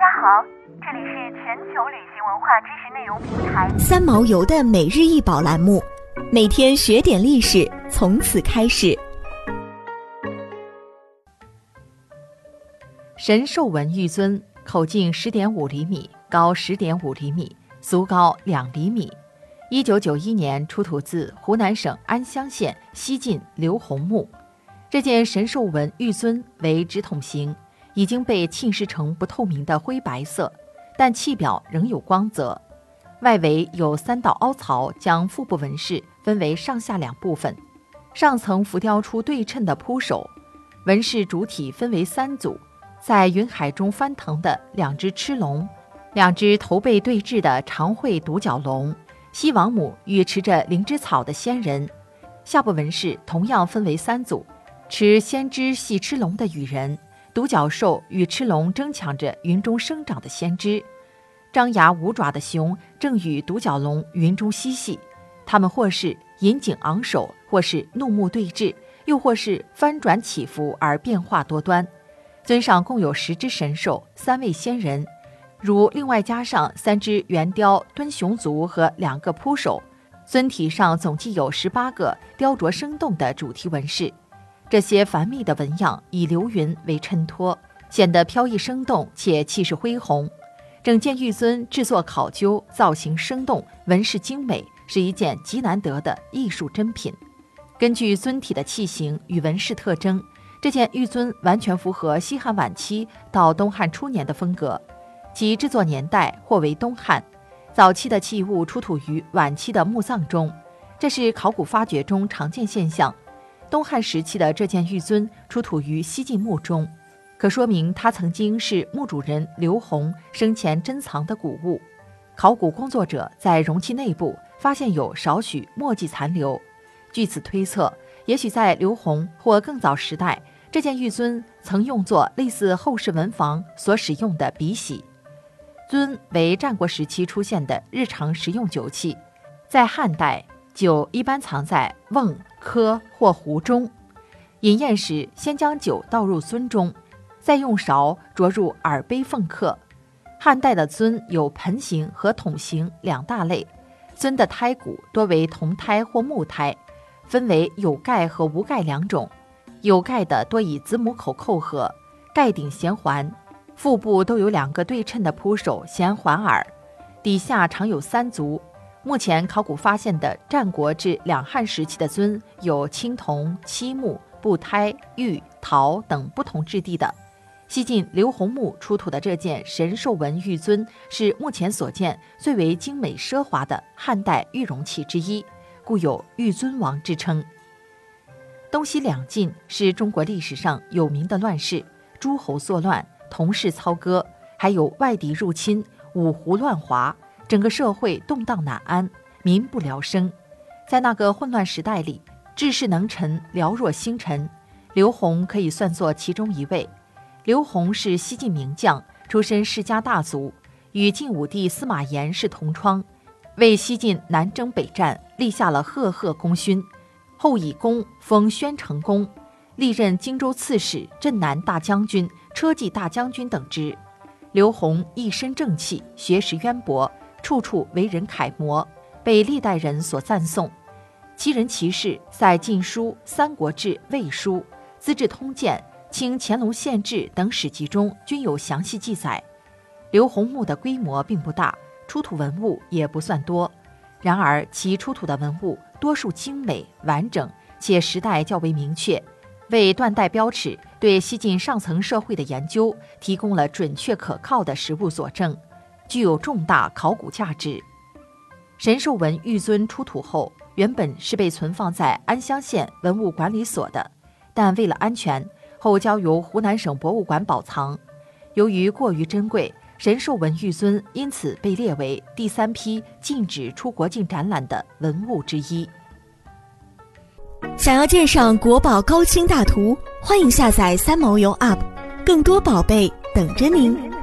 家好，这里是全球旅行文化知识内容平台三毛游的每日一宝栏目，每天学点历史，从此开始。神兽纹玉尊，口径十点五厘米，高十点五厘米，足高两厘米。一九九一年出土自湖南省安乡县西晋刘洪墓。这件神兽纹玉尊为直筒形。已经被浸湿成不透明的灰白色，但器表仍有光泽。外围有三道凹槽，将腹部纹饰分为上下两部分。上层浮雕出对称的扑手，纹饰主体分为三组：在云海中翻腾的两只螭龙，两只头背对峙的长喙独角龙，西王母与持着灵芝草的仙人。下部纹饰同样分为三组：持先知系螭龙的羽人。独角兽与螭龙争抢着云中生长的先知，张牙舞爪的熊正与独角龙云中嬉戏。它们或是引颈昂首，或是怒目对峙，又或是翻转起伏而变化多端。尊上共有十只神兽，三位仙人，如另外加上三只圆雕蹲熊足和两个扑手，尊体上总计有十八个雕琢生动的主题纹饰。这些繁密的纹样以流云为衬托，显得飘逸生动且气势恢宏。整件玉尊制作考究，造型生动，纹饰精美，是一件极难得的艺术珍品。根据尊体的器型与纹饰特征，这件玉尊完全符合西汉晚期到东汉初年的风格，其制作年代或为东汉。早期的器物出土于晚期的墓葬中，这是考古发掘中常见现象。东汉时期的这件玉尊出土于西晋墓中，可说明它曾经是墓主人刘宏生前珍藏的古物。考古工作者在容器内部发现有少许墨迹残留，据此推测，也许在刘宏或更早时代，这件玉尊曾用作类似后世文房所使用的笔洗。尊为战国时期出现的日常食用酒器，在汉代。酒一般藏在瓮、科或壶中，饮宴时先将酒倒入樽中，再用勺啄入耳杯奉客。汉代的樽有盆形和桶形两大类，樽的胎骨多为铜胎或木胎，分为有盖和无盖两种。有盖的多以子母口扣合，盖顶衔环，腹部都有两个对称的铺手衔环耳，底下常有三足。目前考古发现的战国至两汉时期的尊有青铜、漆木、布胎、玉、陶等不同质地的。西晋刘洪墓出土的这件神兽纹玉尊是目前所见最为精美奢华的汉代玉容器之一，故有“玉尊王”之称。东西两晋是中国历史上有名的乱世，诸侯作乱，同室操戈，还有外敌入侵，五胡乱华。整个社会动荡难安，民不聊生。在那个混乱时代里，治世能臣寥若星辰，刘宏可以算作其中一位。刘宏是西晋名将，出身世家大族，与晋武帝司马炎是同窗，为西晋南征北战立下了赫赫功勋。后以功封宣城公，历任荆州刺史、镇南大将军、车骑大将军等职。刘宏一身正气，学识渊博。处处为人楷模，被历代人所赞颂。其人其事在《晋书》《三国志》《魏书》《资治通鉴》《清乾隆县志》等史籍中均有详细记载。刘洪墓的规模并不大，出土文物也不算多，然而其出土的文物多数精美完整，且时代较为明确，为断代标尺对西晋上层社会的研究提供了准确可靠的实物佐证。具有重大考古价值。神兽纹玉尊出土后，原本是被存放在安乡县文物管理所的，但为了安全，后交由湖南省博物馆保藏。由于过于珍贵，神兽纹玉尊因此被列为第三批禁止出国境展览的文物之一。想要鉴赏国宝高清大图，欢迎下载三毛游 App，更多宝贝等着您。